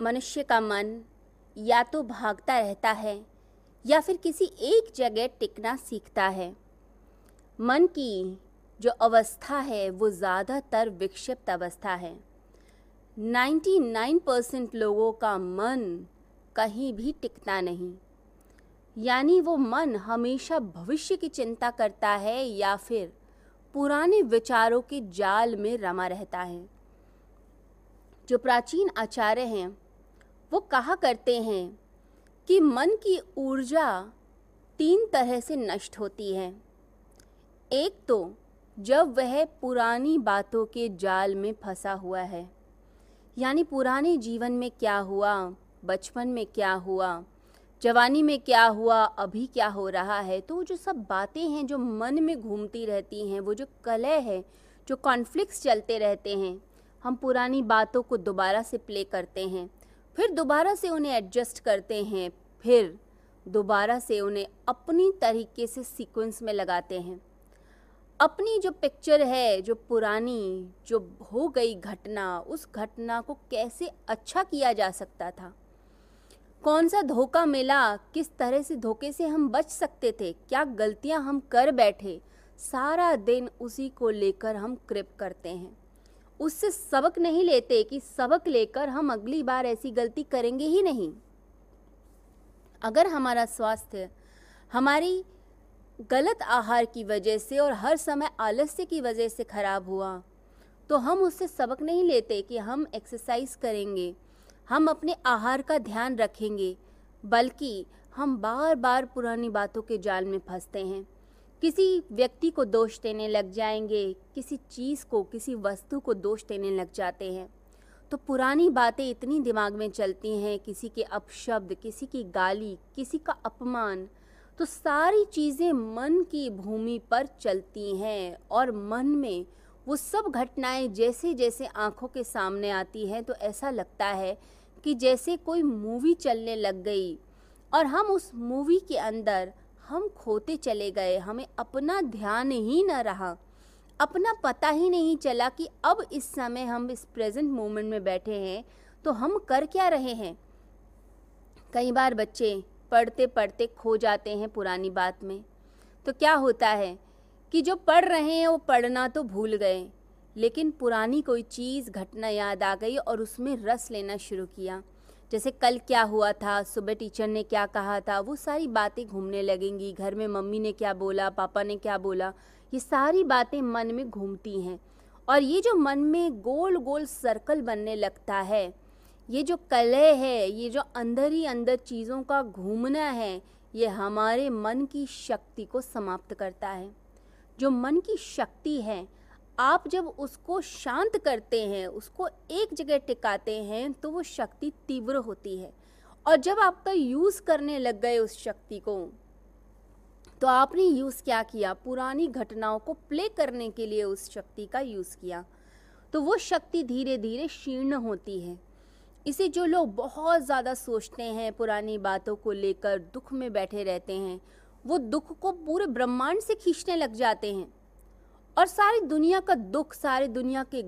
मनुष्य का मन या तो भागता रहता है या फिर किसी एक जगह टिकना सीखता है। मन की जो अवस्था है, वो ज़्यादातर विक्षिप्त अवस्था है। 99 परसेंट लोगों का मन कहीं भी टिकता नहीं। यानी वो मन हमेशा भविष्य की चिंता करता है या फिर पुराने विचारों के जाल में रमा रहता है। जो प्राचीन आचार्य हैं वो कहा करते हैं कि मन की ऊर्जा तीन तरह से नष्ट होती है। एक तो जब वह पुरानी बातों के जाल में फंसा हुआ है, यानी पुराने जीवन में क्या हुआ, बचपन में क्या हुआ, जवानी में क्या हुआ, अभी क्या हो रहा है तो जो सब बातें हैं, जो मन में घूमती रहती हैं, वो जो कलह है, जो कॉन्फ्लिक्ट्स चलते रहते हैं, हम पुरानी बातों को दोबारा से प्ले करते हैं। फिर दोबारा से उन्हें एडजस्ट करते हैं, फिर दोबारा से उन्हें अपनी तरीके से सीक्वेंस में लगाते हैं। अपनी जो पिक्चर है, जो पुरानी, जो हो गई घटना, उस घटना को कैसे अच्छा किया जा सकता था? कौन सा धोखा मिला? किस तरह से धोखे से हम बच सकते थे? क्या गलतियाँ हम कर बैठे? सारा दिन उसी को लेकर हम क्रिप करते हैं। उससे सबक नहीं लेते कि सबक लेकर हम अगली बार ऐसी गलती करेंगे ही नहीं। अगर हमारा स्वास्थ्य, हमारी गलत आहार की वजह से और हर समय आलस्य की वजह से खराब हुआ तो हम उससे सबक नहीं लेते कि हम एक्सरसाइज करेंगे, हम अपने आहार का ध्यान रखेंगे, बल्कि हम बार बार पुरानी बातों के जाल में फंसते हैं। किसी व्यक्ति को दोष देने लग जाएँगे, किसी चीज़ को, किसी वस्तु को दोष देने लग जाते हैं। तो पुरानी बातें इतनी दिमाग में चलती हैं, किसी के अपशब्द, किसी की गाली, किसी का अपमान तो सारी चीज़ें मन की भूमि पर चलती हैं और मन में वो सब घटनाएँ जैसे जैसे आँखों के सामने आती हैं तो ऐसा लगता है कि जैसे कोई मूवी चलने लग गई और हम उस मूवी के अंदर हम खोते चले गए। हमें अपना ध्यान ही न रहा। अपना पता ही नहीं चला कि अब इस समय हम इस प्रेजेंट मोमेंट में बैठे हैं तो हम कर क्या रहे हैं? कई बार बच्चे पढ़ते पढ़ते खो जाते हैं पुरानी बात में। तो क्या होता है कि जो पढ़ रहे हैं, वो पढ़ना तो भूल गए, लेकिन पुरानी कोई चीज़, घटना याद आ गई और उसमें रस लेना शुरू किया। जैसे कल क्या हुआ था, सुबह टीचर ने क्या कहा था, वो सारी बातें घूमने लगेंगी, घर में मम्मी ने क्या बोला, पापा ने क्या बोला, ये सारी बातें मन में घूमती हैं। और ये जो मन में गोल गोल सर्कल बनने लगता है, ये जो कलह है, ये जो अंदर ही अंदर चीज़ों का घूमना है, ये हमारे मन की शक्ति को समाप्त करता है। जो मन की शक्ति है आप जब उसको शांत करते हैं, उसको एक जगह टिकाते हैं तो वो शक्ति तीव्र होती है। और जब आपका यूज़ करने लग गए उस शक्ति को तो आपने यूज़ क्या किया? पुरानी घटनाओं को प्ले करने के लिए उस शक्ति का यूज़ किया। तो वो शक्ति धीरे धीरे शीर्ण होती है। इसे जो लोग बहुत ज़्यादा सोचते हैं, पुरानी बातों को लेकर दुख में बैठे रहते हैं, वो दुख को पूरे ब्रह्मांड से खींचने लग जाते हैं। और सारी दुनिया का दुख सारी दुनिया के